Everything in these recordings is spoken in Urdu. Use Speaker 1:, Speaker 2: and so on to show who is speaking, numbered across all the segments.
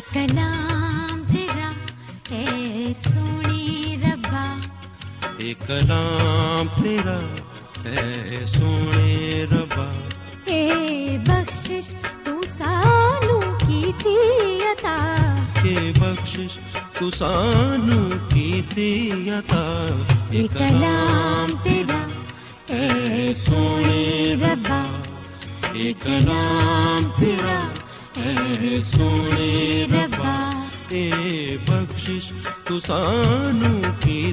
Speaker 1: کلام تیرا اے سونی ربا۔
Speaker 2: ایک کلام تیرا اے سونے ربا۔
Speaker 1: اے بخشش تو سانو کی تھی عطا۔
Speaker 2: کہ بخشش تو سانو کی تھی عطا۔
Speaker 1: اے کلام تیرا اے سونی ربا۔
Speaker 2: ایک کلام تیرا
Speaker 1: اے سونی ربا
Speaker 2: اے بخشش تو سانو کی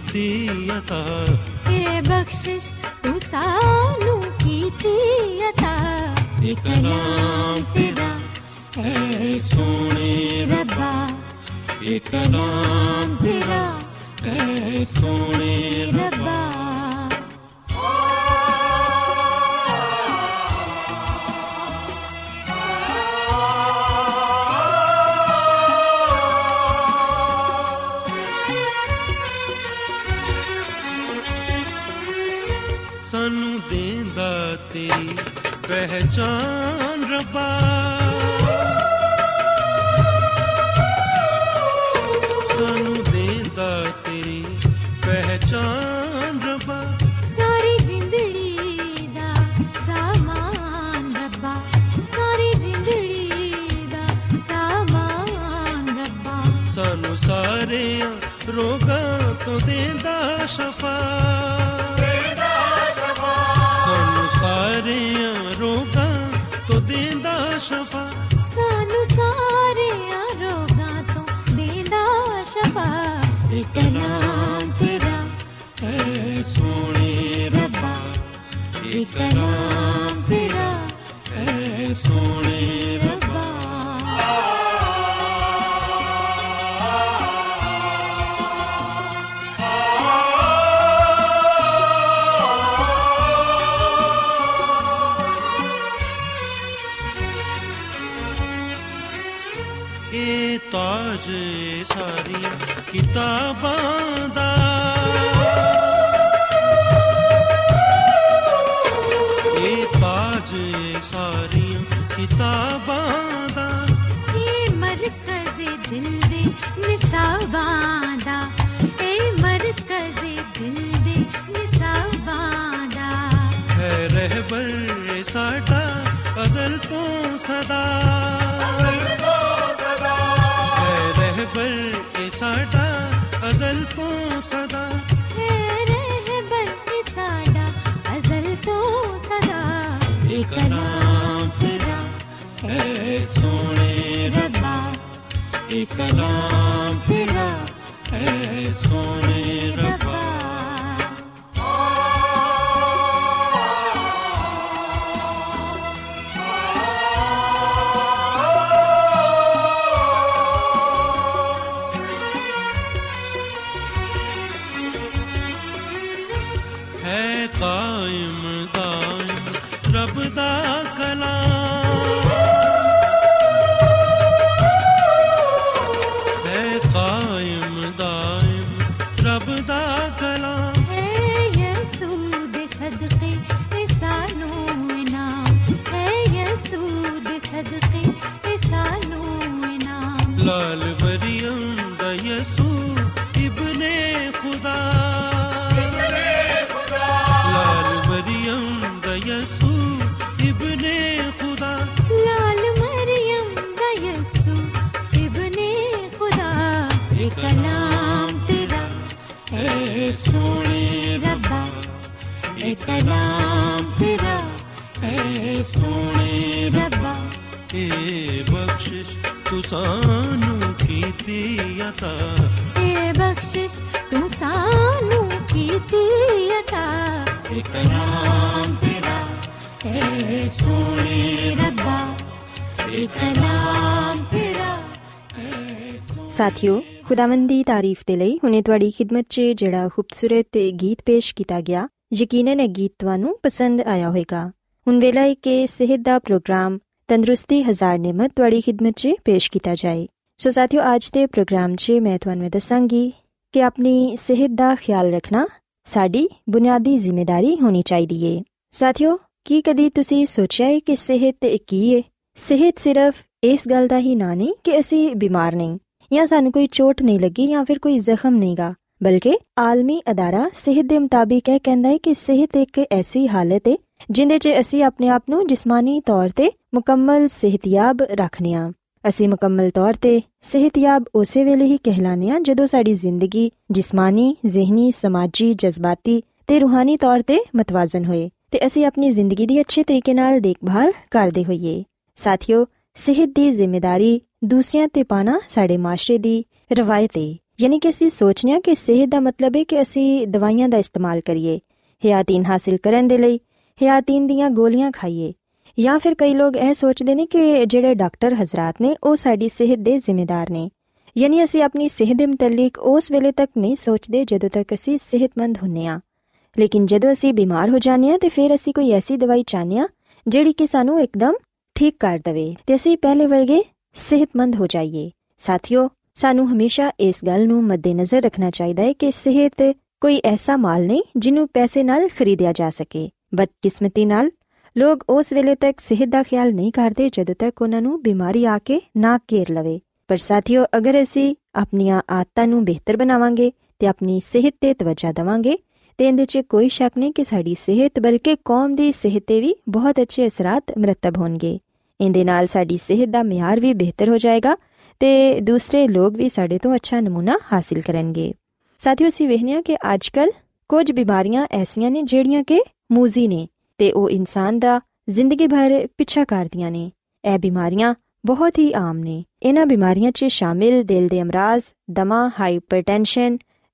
Speaker 2: عطا۔
Speaker 1: اے بخشش تو سانو کی عطا۔ تیرا، اے سونی ربا
Speaker 2: ایک
Speaker 1: کلام تیرا اے سونی ربا۔
Speaker 2: سانو دیندا تیری پہچان ربا ازل تو صدا۔ رہبر ساڈا ازل تو صدا۔
Speaker 1: اے کلام تیرا اے سونے ربا۔ اے کلام سونے
Speaker 3: ਸਾਥਿਓ ਖੁਦਾਵੰਦ ਦੀ ਤਾਰੀਫ ਦੇ ਲਈ ਹੁਣੇ ਤੁਹਾਡੀ ਖidmat 'ਚ ਜਿਹੜਾ ਖੂਬਸੂਰਤ ਗੀਤ ਪੇਸ਼ ਕੀਤਾ ਗਿਆ ਯਕੀਨਨ ਇਹ ਗੀਤ ਤੁਹਾਨੂੰ ਪਸੰਦ ਆਇਆ ਹੋਵੇਗਾ ਹੁਣ ਵੇਲਾ ਹੈ ਕਿ ਸਿਹਤ ਦਾ ਪ੍ਰੋਗਰਾਮ ਤੰਦਰੁਸਤੀ ਹਜ਼ਾਰ ਨਿਮਤ ਤੁਹਾਡੀ ਖidmat 'ਚ ਪੇਸ਼ ਕੀਤਾ ਜਾਏ ਸੋ ਸਾਥਿਓ ਅੱਜ ਦੇ ਪ੍ਰੋਗਰਾਮ 'ਚ ਮੈਂ ਤੁਹਾਨੂੰ ਦੱਸਾਂਗੀ ਕਿ ਆਪਣੀ ਸਿਹਤ ਦਾ ਖਿਆਲ ਰੱਖਣਾ ਸਾਡੀ ਬੁਨਿਆਦੀ ਜ਼ਿੰਮੇਵਾਰੀ ਹੋਣੀ ਚਾਹੀਦੀ ਏ ਸਾਥਿਓ ਕੀ ਕਦੀ ਤੁਸੀਂ ਸੋਚਿਆ ਹੈ ਕਿ ਸਿਹਤ ਕੀ ਏ ਸਿਹਤ ਸਿਰਫ ਇਸ ਗੱਲ ਦਾ ਹੀ ਨਾਂ ਨਹੀਂ ਕਿ ਅਸੀਂ ਬਿਮਾਰ ਨਹੀਂ جدوڈی زندگی جسمانی، ذہنی، سماجی، جذباتی روحانی طور پہ متوازن ہوئے اپنی زندگی کی اچھے طریقے دیکھ بھال کرتے ہوئی ਸਿਹਤ ਦੀ ਜ਼ਿੰਮੇਵਾਰੀ ਦੂਸਰਿਆਂ ਤੇ ਪਾਣਾ ਸਾਡੇ ਮਾਸ਼ਰੇ ਦੀ ਰਵਾਇਤ ਹੈ ਯਾਨੀ ਕਿ ਅਸੀਂ ਸੋਚਨੇ ਆ ਕਿ ਸਿਹਤ ਦਾ ਮਤਲਬ ਹੈ ਕਿ ਅਸੀਂ ਦਵਾਈਆਂ ਦਾ ਇਸਤੇਮਾਲ ਕਰੀਏ ਹਿਆਤੀਨ ਹਾਸਿਲ ਕਰਨ ਦੇ ਲਈ ਹਿਆਤੀਨ ਦੀਆਂ ਗੋਲੀਆਂ ਖਾਈਏ ਜਾਂ ਫਿਰ ਕਈ ਲੋਕ ਇਹ ਸੋਚਦੇ ਨੇ ਕਿ ਜਿਹੜੇ ਡਾਕਟਰ ਹਜ਼ਰਤ ਨੇ ਉਹ ਸਾਡੀ ਸਿਹਤ ਦੇ ਜ਼ਿੰਮੇਦਾਰ ਨੇ ਯਾਨੀ ਅਸੀਂ ਆਪਣੀ ਸਿਹਤ ਦੇ ਮੁਤਲਕ ਉਸ ਵੇਲੇ ਤੱਕ ਨਹੀਂ ਸੋਚਦੇ ਜਦੋਂ ਤੱਕ ਅਸੀਂ ਸਿਹਤਮੰਦ ਹੁੰਨੇ ਆ ਲੇਕਿਨ ਜਦੋਂ ਅਸੀਂ ਬਿਮਾਰ ਹੋ ਜਾਂਦੇ ਆ ਤੇ ਫਿਰ ਅਸੀਂ ਕੋਈ ਐਸੀ ਦਵਾਈ ਚਾਹਨੇ ਆ ਜਿਹੜੀ ਕਿ ਸਾਨੂੰ ਇੱਕਦਮ دے پہلے صحت مند ہو جائیے۔ ساتھیوں رکھنا چاہیے بیماری آ کے نہ ساتھیوں آدت بہتر بناو گے اپنی صحت تجہ دے کوئی شک نہیں کہ ساری صحت بلکہ قوم کی صحت کے بھی بہت اچھے اثرات مرتب ہو گئے اندر صحت کا معیار بھی بہتر ہو جائے گا دوسرے لوگ بھی سارے تو اچھا نمونا حاصل کر کے ساتھیوں سے کہ اج کل کچھ بیماریاں ایسا نے جہاں کہ موضی نے تو وہ انسان کا زندگی بھر پیچھا کردیا نے۔ یہ بیماریاں بہت ہی آم نے۔ انہوں بیماریاں شامل دل کے امراض دما ہائی پر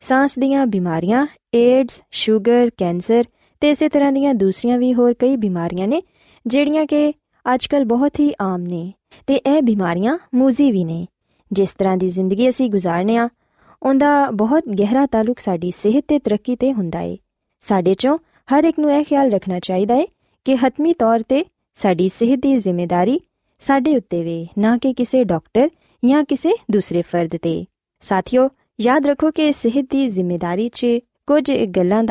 Speaker 3: سانس دیا بیماریاں، ایڈز، شوگر، کینسر تو اسی طرح دیا دوسری بھی ہوئی بیماریاں نے جہاں کہ اج کل بہت ہی آم نے۔ موضی بھی نے۔ جس طرح کی زندگی اُسی گزارنے ہاں ان کا بہت گہرا تعلق ساری صحت ترقی سے ہوں سو ہر ایک نیال رکھنا چاہیے کہ حتمی طور پہ ساری صحت کی ذمےداری سڈے اتنے وے نہ کہ کسی ڈاکٹر یا کسی دوسرے فرد پہ ساتھیوں یاد رکھو کہ صحت کی ذمہ داری چ کچھ گلا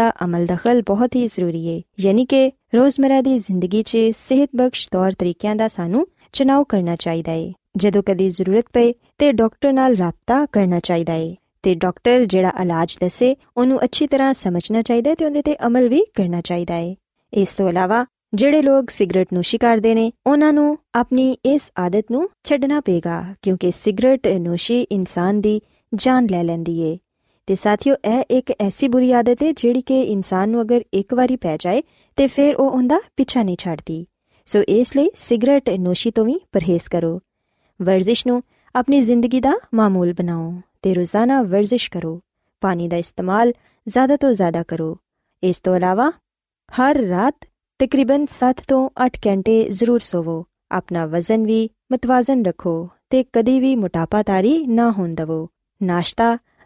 Speaker 3: دخل بہت ہی ضروری ہے۔ یعنی کہ روزمرہ کی زندگی سے صحت بخش طور طریقوں کا سامنا چناؤ کرنا چاہیے جدو کدی ضرورت پہ ڈاکٹر رابطہ کرنا چاہیے ڈاکٹر جہاں علاج دسے انچی طرح سمجھنا چاہیے تو اندر عمل بھی کرنا چاہتا ہے۔ اس طلاوہ جہے لوگ سگریٹ نوشی کرتے ہیں انہوں نے اپنی اس آدت نو چڈنا پے گا، کیونکہ سگرٹ نوشی انسان کی جان لے لینی ہے۔ ساتھیوں یہ ایک ایسی بری عادت ہے جی انسان ایک بار پی جائے تو پھر وہ ان کا پہنچتی سو اس لیے سگریٹ نوشی پرہیز کرو ورزش نظر کا معمول بناؤ تو روزانہ ورزش کرو پانی کا استعمال زیادہ تو زیادہ کرو اس علاوہ ہر رات تقریباً سات تو اٹھ گھنٹے ضرور سو اپنا وزن بھی متوازن رکھو تو کدی بھی موٹاپا تاری نہ ہواشتہ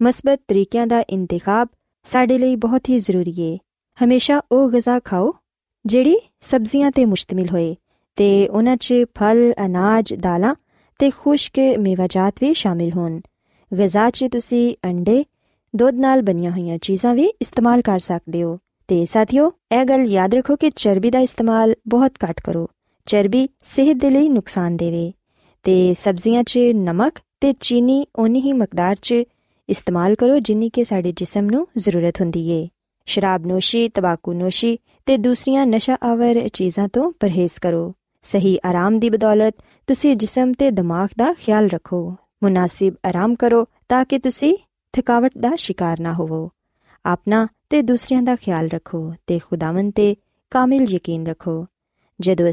Speaker 3: مثبت طریقوں کا انتخاب سڈے لی بہت ہی ضروری ہے۔ ہمیشہ وہ غذا کھاؤ جہی سبزیاں مشتمل ہوئے تو انہوں پھل، اناج، دالاں خشک میواجات بھی شامل ہو غذا چیز اڈے دھد بنیا ہوئی چیزاں بھی استعمال کر سکتے ہو۔ ساتھیوں یہ گل یاد رکھو کہ چربی کا استعمال بہت گھٹ کرو۔ چربی صحت کے لیے نقصان دے تو سبزیاں نمک چینی اونی ہی مقدار سے استعمال کرو جن کہ جسم ضرورت ہوں شراب نوشی تماقو نوشی دوسری نشا آور چیزوں کو پرہیز کرو۔ صحیح آرام کی بدولت تسی جسم کے دماغ کا خیال رکھو۔ مناسب آرام کرو تاکہ تھی تھکاوٹ کا شکار نہ ہو اپنا دوسرے کا خیال رکھو تو خدامن پہ کامل یقین رکھو۔ جدو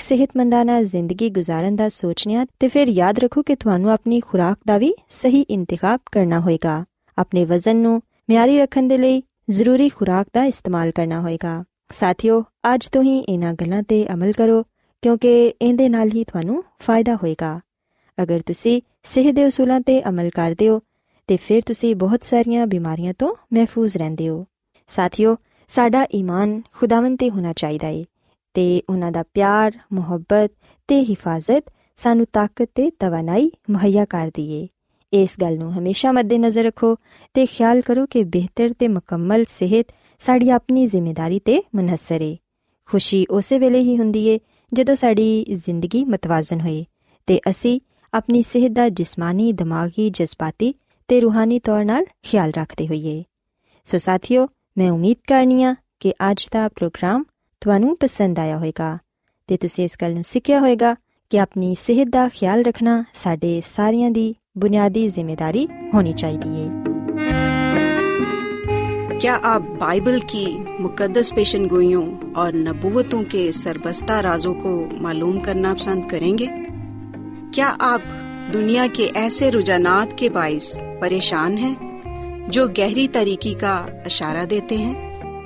Speaker 3: صحت منداں زندگی گزارن کا سوچنے یاد رکھو کہ تھی خوراک کا بھی صحیح انتخاب کرنا ہونے وزن کو میاری رکھنے ضروری خوراک کا استعمال کرنا ہو ساتھیوں گلوں سے عمل کرو کیوںکہ اندر فائدہ ہوئے گا۔ اگر تھی صحت کے اصولوں سے عمل کر دوں پھر تھی بہت ساری بیماریاں تو محفوظ رہتے ہو۔ ساتھیوں سا ایمان خداون تنا چاہیے انہ پیار، محبت کے حفاظت سانوں طاقت تو توانائی مہیا کر دیے اس گل نمے مد نظر رکھو تو خیال کرو کہ بہتر تو مکمل صحت ساری اپنی ذمہ داری منحصر ہے خوشی اسی ویلے ہی ہوں جدہ ساری زندگی متوازن ہوئے تو اِسی اپنی صحت کا جسمانی، دماغی جذباتی روحانی طور خیال رکھتے ہوئیے۔ سو ساتھیوں میں امید کرنی ہوں کہ اج کا پروگرام ਤੁਹਾਨੂੰ ਪਸੰਦ ਆਇਆ ਹੋਵੇਗਾ ਤੇ ਤੁਸੀਂ ਇਸ ਗੱਲ ਨੂੰ ਸਿੱਖਿਆ ਹੋਵੇਗਾ ਕਿ ਆਪਣੀ ਸਿਹਤ ਦਾ ਖਿਆਲ ਰੱਖਣਾ ਸਾਡੇ ਸਾਰਿਆਂ ਦੀ ਬੁਨਿਆਦੀ ਜ਼ਿੰਮੇਵਾਰੀ ਹੋਣੀ ਚਾਹੀਦੀ ਹੈ کیا آپ بائبل کی مقدس پیشن گوئیوں اور نبوتوں کے سربستہ رازوں کو معلوم کرنا پسند کریں گے؟ کیا آپ دنیا کے ایسے رجحانات کے باعث پریشان
Speaker 4: ہیں جو گہری طریقے کا اشارہ دیتے ہیں؟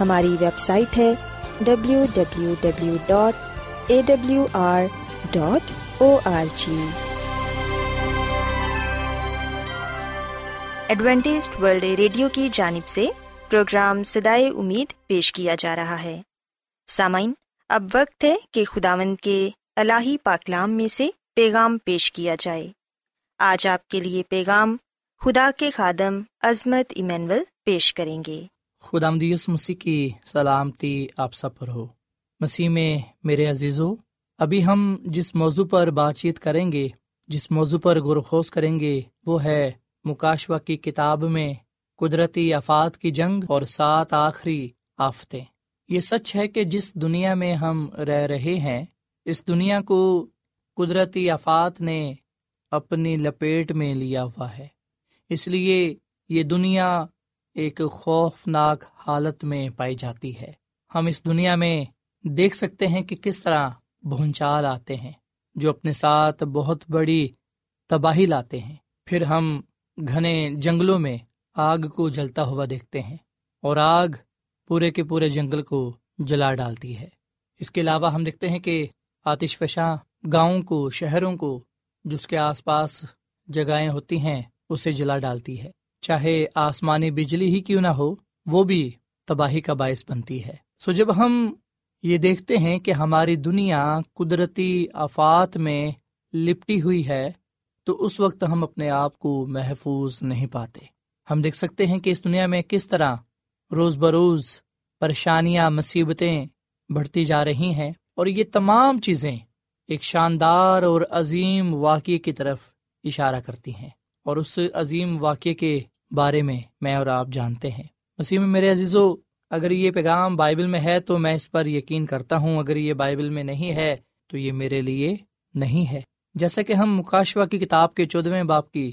Speaker 3: ہماری ویب سائٹ ہے W W W dot A W R dot O R G Adventist World Radio کی جانب سے پروگرام سدائے امید پیش کیا جا رہا ہے۔ سامعین، اب وقت ہے کہ خداوند کے الہی پاکلام میں سے پیغام پیش کیا جائے۔ آج آپ کے لیے پیغام خدا کے خادم عظمت ایمینول پیش کریں گے۔ خدا مدیس مسیح کی سلامتی
Speaker 5: آپ سب پر ہو۔ مسیح میں میرے عزیز ہو ابھی ہم جس موضوع پر بات چیت کریں گے، جس موضوع پر گرخوز کریں گے، وہ ہے مکاشو کی کتاب میں قدرتی آفات کی جنگ اور سات آخری آفتیں۔ یہ سچ ہے کہ جس دنیا میں ہم رہ رہے ہیں، اس دنیا کو قدرتی آفات نے اپنی لپیٹ میں لیا ہوا ہے۔ اس لیے یہ دنیا ایک خوفناک حالت میں پائی جاتی ہے۔ ہم اس دنیا میں دیکھ سکتے ہیں کہ کس طرح بھونچال آتے ہیں، جو اپنے ساتھ بہت بڑی تباہی لاتے ہیں۔ پھر ہم گھنے جنگلوں میں آگ کو جلتا ہوا دیکھتے ہیں اور آگ پورے کے پورے جنگل کو جلا ڈالتی ہے۔ اس کے علاوہ ہم دیکھتے ہیں کہ آتش فشاں گاؤں کو، شہروں کو جس کے آس پاس جگہیں ہوتی ہیں، اسے جلا ڈالتی ہے۔ چاہے آسمانی بجلی ہی کیوں نہ ہو، وہ بھی تباہی کا باعث بنتی ہے۔ سو جب ہم یہ دیکھتے ہیں کہ ہماری دنیا قدرتی آفات میں لپٹی ہوئی ہے، تو اس وقت ہم اپنے آپ کو محفوظ نہیں پاتے۔ ہم دیکھ سکتے ہیں کہ اس دنیا میں کس طرح روز بروز پریشانیاں، مصیبتیں بڑھتی جا رہی ہیں، اور یہ تمام چیزیں ایک شاندار اور عظیم واقعے کی طرف اشارہ کرتی ہیں۔ اور اس عظیم واقعے کے بارے میں میں اور آپ جانتے ہیں۔ مسیح میں میرے عزیزو، اگر یہ پیغام بائبل میں ہے تو میں اس پر یقین کرتا ہوں۔ اگر یہ بائبل میں نہیں ہے تو یہ میرے لیے نہیں ہے۔ جیسا کہ ہم مکاشوا کی کتاب کے چودھویں باپ کی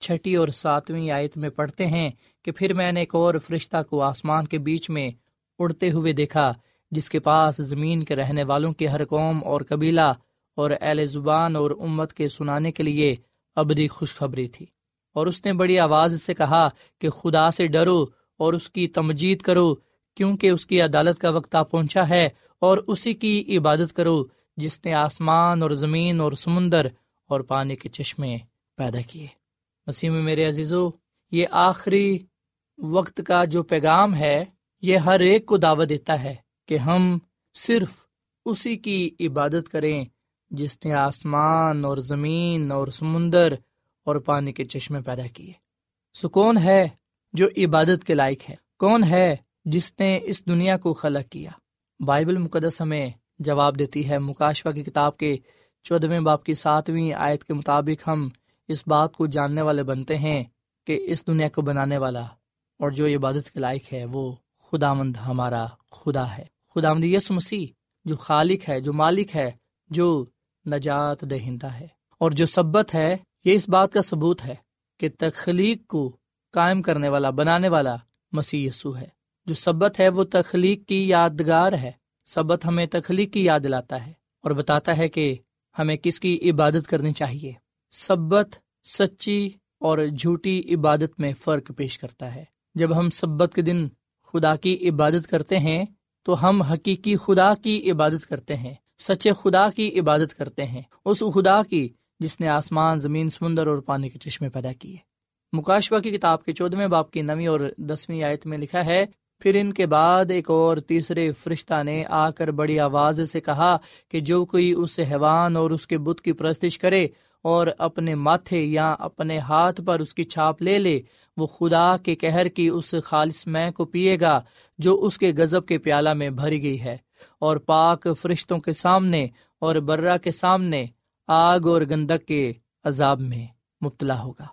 Speaker 5: چھٹی اور ساتویں آیت میں پڑھتے ہیں کہ پھر میں نے ایک اور فرشتہ کو آسمان کے بیچ میں اڑتے ہوئے دیکھا، جس کے پاس زمین کے رہنے والوں کے ہر قوم اور قبیلہ اور اہل زبان اور امت کے سنانے کے لیے ابدی خوشخبری تھی۔ اور اس نے بڑی آواز سے کہا کہ خدا سے ڈرو اور اس کی تمجید کرو، کیونکہ اس کی عدالت کا وقت آ پہنچا ہے اور اسی کی عبادت کرو جس نے آسمان اور زمین اور سمندر اور پانی کے چشمے پیدا کیے۔ مسیح میں میرے عزیزو، یہ آخری وقت کا جو پیغام ہے، یہ ہر ایک کو دعوت دیتا ہے کہ ہم صرف اسی کی عبادت کریں جس نے آسمان اور زمین اور سمندر اور پانی کے چشمے پیدا کیے۔ سو کون ہے جو عبادت کے لائق ہے؟ کون ہے جس نے اس دنیا کو خلق کیا؟ بائبل مقدس ہمیں جواب دیتی ہے مکاشوا کی کتاب کے چودہویں باپ کی ساتویں آیت کے مطابق ہم اس بات کو جاننے والے بنتے ہیں کہ اس دنیا کو بنانے والا اور جو عبادت کے لائق ہے وہ خدا مند ہمارا خدا ہے۔ خدا مند یس مسیح جو خالق ہے، جو مالک ہے، جو نجات دہندہ ہے۔ اور جو سبت ہے، یہ اس بات کا ثبوت ہے کہ تخلیق کو قائم کرنے والا، بنانے والا مسیح یسو ہے۔ جو سبت ہے، وہ تخلیق کی یادگار ہے۔ سبت ہمیں تخلیق کی یاد دلاتا ہے اور بتاتا ہے کہ ہمیں کس کی عبادت کرنی چاہیے۔ سبت سچی اور جھوٹی عبادت میں فرق پیش کرتا ہے۔ جب ہم سبت کے دن خدا کی عبادت کرتے ہیں، تو ہم حقیقی خدا کی عبادت کرتے ہیں۔ سچے خدا کی عبادت کرتے ہیں، اس خدا کی جس نے آسمان، زمین، سمندر اور پانی کے چشمے پیدا کیے۔ مکاشوا کی کتاب کے چودہویں باپ کی نویں اور دسویں آیت میں لکھا ہے، پھر ان کے بعد ایک اور تیسرے فرشتہ نے آ کر بڑی آواز سے کہا کہ جو کوئی اس حیوان اور اس کے بت کی پرستش کرے اور اپنے ماتھے یا اپنے ہاتھ پر اس کی چھاپ لے لے وہ خدا کے کہر کی اس خالص میں کو پیے گا جو اس کے غزب کے پیالہ میں بھری گئی ہے، اور پاک فرشتوں کے سامنے اور برا کے سامنے آگ اور گندک کے عذاب میں مبتلا ہوگا۔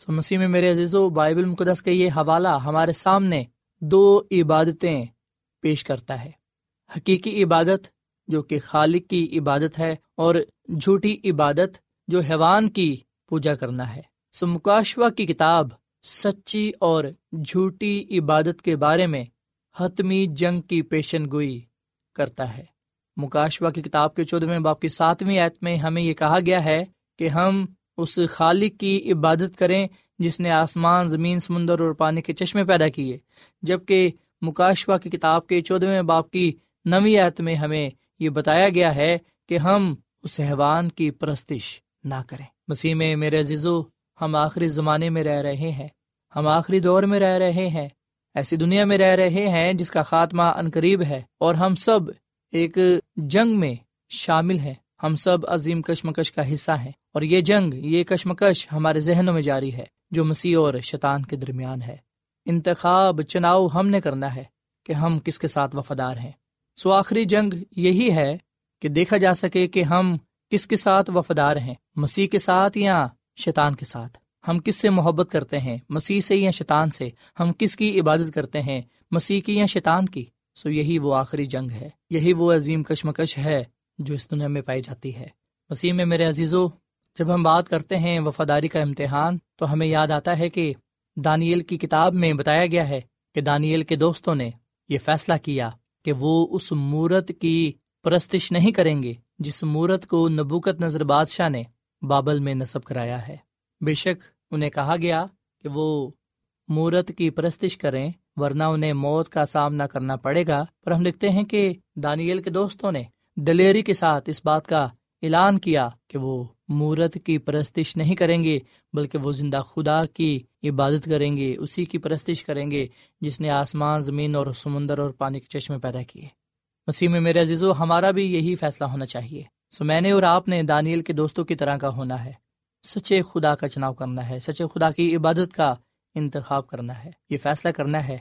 Speaker 5: سو مسیح میں میرے عزیز و بائبل مقدس کا یہ حوالہ ہمارے سامنے دو عبادتیں پیش کرتا ہے۔ حقیقی عبادت جو کہ خالق کی عبادت ہے اور جھوٹی عبادت جو حیوان کی پوجا کرنا ہے۔ سو مکاشوا کی کتاب سچی اور جھوٹی عبادت کے بارے میں حتمی جنگ کی پیشن گوئی کرتا ہے۔ مکاشوا کی کتاب کے چودہویں باپ کی ساتویں ایت میں ہمیں یہ کہا گیا ہے کہ ہم اس خالق کی عبادت کریں جس نے آسمان، زمین، سمندر اور پانی کے چشمے پیدا کیے۔ جبکہ مکاشوا کی کتاب کے چودہویں باپ کی نوی ایت میں ہمیں یہ بتایا گیا ہے کہ ہم اس حیوان کی پرستش نہ کریں۔ مسیح میں میرے عزیزو ہم آخری زمانے میں رہ رہے ہیں۔ ہم آخری دور میں رہ رہے ہیں۔ ایسی دنیا میں رہ رہے ہیں جس کا خاتمہ عنقریب ہے اور ہم سب ایک جنگ میں شامل ہیں۔ ہم سب عظیم کشمکش کا حصہ ہیں اور یہ جنگ، یہ کشمکش ہمارے ذہنوں میں جاری ہے، جو مسیح اور شیطان کے درمیان ہے۔ انتخاب چناؤ ہم نے کرنا ہے کہ ہم کس کے ساتھ وفادار ہیں۔ سو آخری جنگ یہی ہے کہ دیکھا جا سکے کہ ہم کس کے ساتھ وفادار ہیں، مسیح کے ساتھ یا شیطان کے ساتھ۔ ہم کس سے محبت کرتے ہیں؟ مسیح سے یا شیطان سے؟ ہم کس کی عبادت کرتے ہیں؟ مسیح کی یا شیطان کی؟ سو یہی وہ آخری جنگ ہے۔ یہی وہ عظیم کشمکش ہے جو اس دنیا میں پائی جاتی ہے۔ مسیح میں میرے عزیزو، جب ہم بات کرتے ہیں وفاداری کا امتحان، تو ہمیں یاد آتا ہے کہ دانیل کی کتاب میں بتایا گیا ہے کہ دانیل کے دوستوں نے یہ فیصلہ کیا کہ وہ اس مورت کی پرستش نہیں کریں گے، جس مورت کو نبوکت نظر بادشاہ نے بابل میں نصب کرایا ہے۔ بے شک انہیں کہا گیا کہ وہ مورت کی پرستش کریں، ورنہ انہیں موت کا سامنا کرنا پڑے گا۔ پر ہم دیکھتے ہیں کہ دانیل کے دوستوں نے دلیری کے ساتھ اس بات کا اعلان کیا کہ وہ مورت کی پرستش نہیں کریں گے، بلکہ وہ زندہ خدا کی عبادت کریں گے، اسی کی پرستش کریں گے جس نے آسمان، زمین اور سمندر اور پانی کے چشمے پیدا کیے۔ مسیح میں میرے عزیزو، ہمارا بھی یہی فیصلہ ہونا چاہیے۔ سو میں نے اور آپ نے دانیل کے دوستوں کی طرح کا ہونا ہے۔ سچے خدا کا چناؤ کرنا ہے، سچے خدا کی عبادت کا انتخاب کرنا ہے۔ یہ فیصلہ کرنا ہے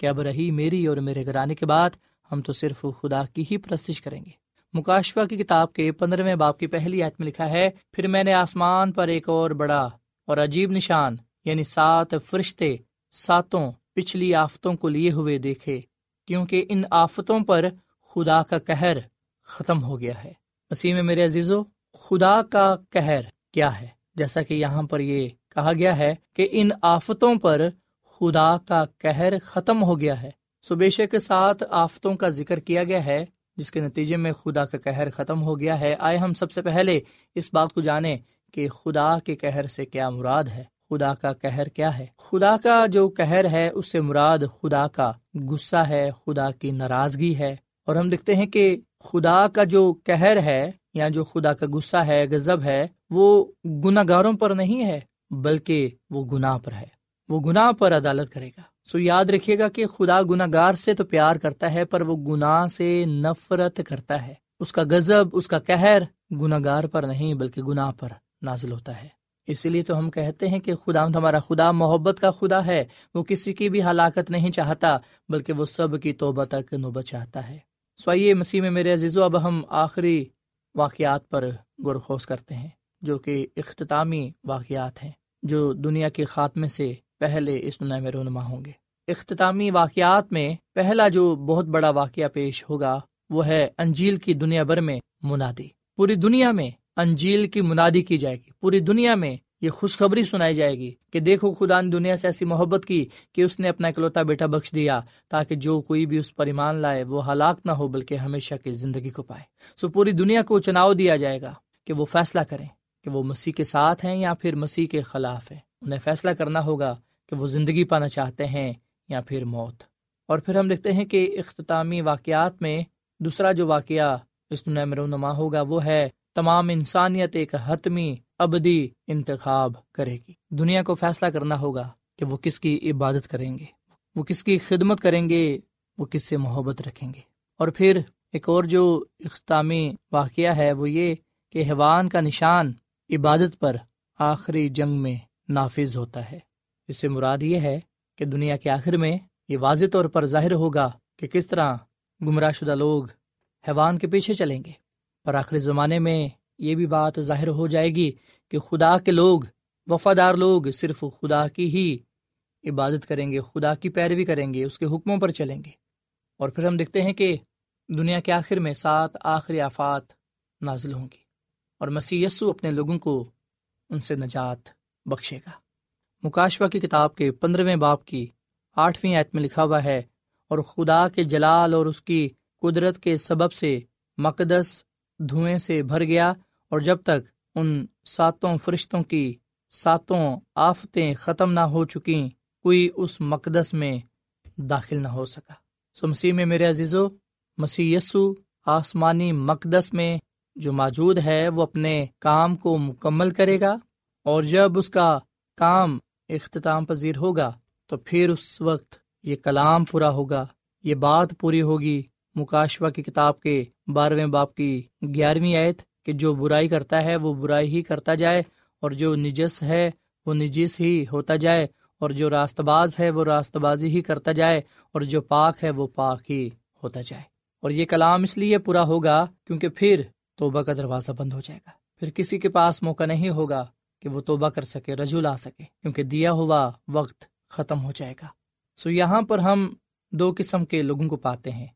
Speaker 5: کہ اب رہی میری اور میرے گھرانے کے بعد ہم تو صرف خدا کی ہی پرستش کریں گے۔ مکاشفہ کی کتاب کے پندرہویں باپ کی پہلی آیت میں لکھا ہے، پھر میں نے آسمان پر ایک اور بڑا اور عجیب نشان یعنی سات فرشتے ساتوں پچھلی آفتوں کو لیے ہوئے دیکھے، کیونکہ ان آفتوں پر خدا کا کہر ختم ہو گیا ہے۔ مسیح میں میرے عزیزو، خدا کا کہر کیا ہے؟ جیسا کہ یہاں پر یہ کہا گیا ہے کہ ان آفتوں پر خدا کا کہر ختم ہو گیا ہے۔ سو بے شک سات آفتوں کا ذکر کیا گیا ہے، جس کے نتیجے میں خدا کا کہر ختم ہو گیا ہے۔ آئے ہم سب سے پہلے اس بات کو جانیں کہ خدا کے کہر سے کیا مراد ہے۔ خدا کا کہر کیا ہے؟ خدا کا جو کہر ہے، اس سے مراد خدا کا غصہ ہے، خدا کی ناراضگی ہے۔ اور ہم دیکھتے ہیں کہ خدا کا جو کہر ہے یا جو خدا کا غصہ ہے غزب ہے، وہ گناہ گاروں پر نہیں ہے، بلکہ وہ گناہ پر ہے۔ وہ گناہ پر عدالت کرے گا۔ سو یاد رکھیے گا کہ خدا گناہ گار سے تو پیار کرتا ہے، پر وہ گناہ سے نفرت کرتا ہے۔ اس کا غزب اس کا کہر گناہ گار پر نہیں، بلکہ گناہ پر نازل ہوتا ہے۔ اسی لیے تو ہم کہتے ہیں کہ خدا ہمارا خدا محبت کا خدا ہے۔ وہ کسی کی بھی ہلاکت نہیں چاہتا، بلکہ وہ سب کی توبہ تک نوبت چاہتا ہے۔ سو آئیے مسیح میں میرے عزیزو، اب ہم آخری واقعات پر غور کرتے ہیں، جو کہ اختتامی واقعات ہیں، جو دنیا کے خاتمے سے پہلے اس دنیا میں رونما ہوں گے۔ اختتامی واقعات میں پہلا جو بہت بڑا واقعہ پیش ہوگا، وہ ہے انجیل کی دنیا بھر میں منادی۔ پوری دنیا میں انجیل کی منادی کی جائے گی۔ پوری دنیا میں یہ خوشخبری سنائی جائے گی کہ دیکھو خدا نے دنیا سے ایسی محبت کی کہ اس نے اپنا اکلوتا بیٹا بخش دیا تاکہ جو کوئی بھی اس پر ایمان لائے وہ ہلاک نہ ہو بلکہ ہمیشہ کی زندگی کو پائے۔ سو پوری دنیا کو چناؤ دیا جائے گا کہ وہ فیصلہ کریں کہ وہ مسیح کے ساتھ ہیں یا پھر مسیح کے خلاف ہیں۔ انہیں فیصلہ کرنا ہوگا کہ وہ زندگی پانا چاہتے ہیں یا پھر موت۔ اور پھر ہم دیکھتے ہیں کہ اختتامی واقعات میں دوسرا جو واقعہ اس دنیا میں رونما ہوگا وہ ہے تمام انسانیت ایک حتمی ابدی انتخاب کرے گی۔ دنیا کو فیصلہ کرنا ہوگا کہ وہ کس کی عبادت کریں گے، وہ کس کی خدمت کریں گے، وہ کس سے محبت رکھیں گے۔ اور پھر ایک اور جو اختتامی واقعہ ہے وہ یہ کہ حیوان کا نشان عبادت پر آخری جنگ میں نافذ ہوتا ہے۔ اس سے مراد یہ ہے کہ دنیا کے آخر میں یہ واضح طور پر ظاہر ہوگا کہ کس طرح گمراہ شدہ لوگ حیوان کے پیچھے چلیں گے۔ اور آخری زمانے میں یہ بھی بات ظاہر ہو جائے گی کہ خدا کے لوگ، وفادار لوگ صرف خدا کی ہی عبادت کریں گے، خدا کی پیروی کریں گے، اس کے حکموں پر چلیں گے۔ اور پھر ہم دیکھتے ہیں کہ دنیا کے آخر میں سات آخری آفات نازل ہوں گی اور مسیح یسو اپنے لوگوں کو ان سے نجات بخشے گا۔ مکاشوا کی کتاب کے پندرہویں باپ کی آٹھویں آیت میں لکھا ہوا ہے، اور خدا کے جلال اور اس کی قدرت کے سبب سے مقدس دھوئیں سے بھر گیا اور جب تک ان ساتوں فرشتوں کی ساتوں آفتیں ختم نہ ہو چکی کوئی اس مقدس میں داخل نہ ہو سکا۔ سو مسیح میں میرے عزیزو، مسیح یسو آسمانی مقدس میں جو موجود ہے، وہ اپنے کام کو مکمل کرے گا اور جب اس کا کام اختتام پذیر ہوگا، تو پھر اس وقت یہ کلام پورا ہوگا، یہ بات پوری ہوگی مکاشوا کی کتاب کے بارہویں باپ کی گیارہویں آیت کہ جو برائی کرتا ہے وہ برائی ہی کرتا جائے اور جو نجس ہے وہ نجس ہی ہوتا جائے اور جو راست باز ہے وہ راست بازی ہی کرتا جائے اور جو پاک ہے وہ پاک ہی ہوتا جائے۔ اور یہ کلام اس لیے پورا ہوگا کیونکہ پھر توبہ کا دروازہ بند ہو جائے گا۔ پھر کسی کے پاس موقع نہیں ہوگا کہ وہ توبہ کر سکے، رجوع لا سکے، کیونکہ دیا ہوا وقت ختم ہو جائے گا۔ سو یہاں پر ہم دو قسم کے لوگوں کو پاتے ہیں۔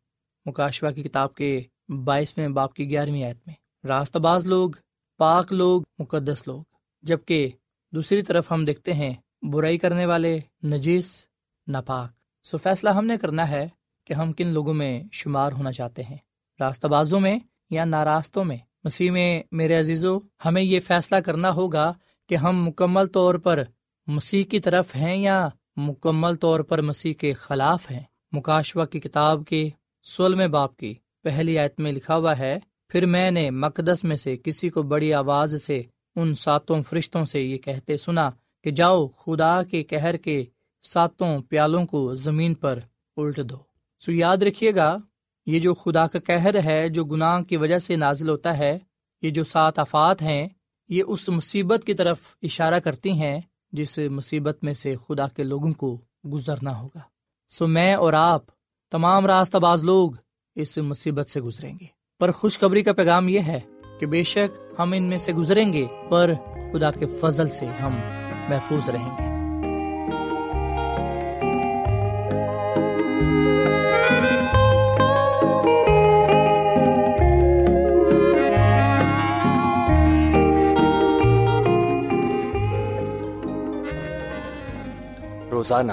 Speaker 5: مکاشوا کی کتاب کے بائیسویں باپ کی گیارہویں آیت میں راست باز لوگ، پاک لوگ، مقدس لوگ۔ جبکہ دوسری طرف ہم دیکھتے ہیں، برائی کرنے والے نجیس ناپاک۔ سو فیصلہ ہم نے کرنا ہے کہ ہم کن لوگوں میں شمار ہونا چاہتے ہیں۔ راستہ بازوں میں یا ناراستوں میں؟ مسیح میں، میرے عزیزو، ہمیں یہ فیصلہ کرنا ہوگا کہ ہم مکمل طور پر مسیح کی طرف ہیں یا مکمل طور پر مسیح کے خلاف ہیں۔ مکاشوا کی کتاب کے سولہویں باپ کی۔ پہلی آیت میں لکھا ہوا ہے، پھر میں نے مقدس میں سے کسی کو بڑی آواز سے ان ساتوں فرشتوں سے یہ کہتے سنا کہ جاؤ خدا کے کہر کے ساتوں پیالوں کو زمین پر الٹ دو۔ سو یاد رکھیے گا، یہ جو خدا کا کہر ہے، جو گناہ کی وجہ سے نازل ہوتا ہے، یہ جو سات افات ہیں، یہ اس مصیبت کی طرف اشارہ کرتی ہیں جس مصیبت میں سے خدا کے لوگوں کو گزرنا ہوگا۔ سو میں اور آپ تمام راستہ باز لوگ اس مصیبت سے گزریں گے۔ پر خوشخبری کا پیغام یہ ہے کہ بے شک ہم ان میں سے گزریں گے، پر خدا کے فضل سے ہم محفوظ رہیں گے۔
Speaker 6: روزانہ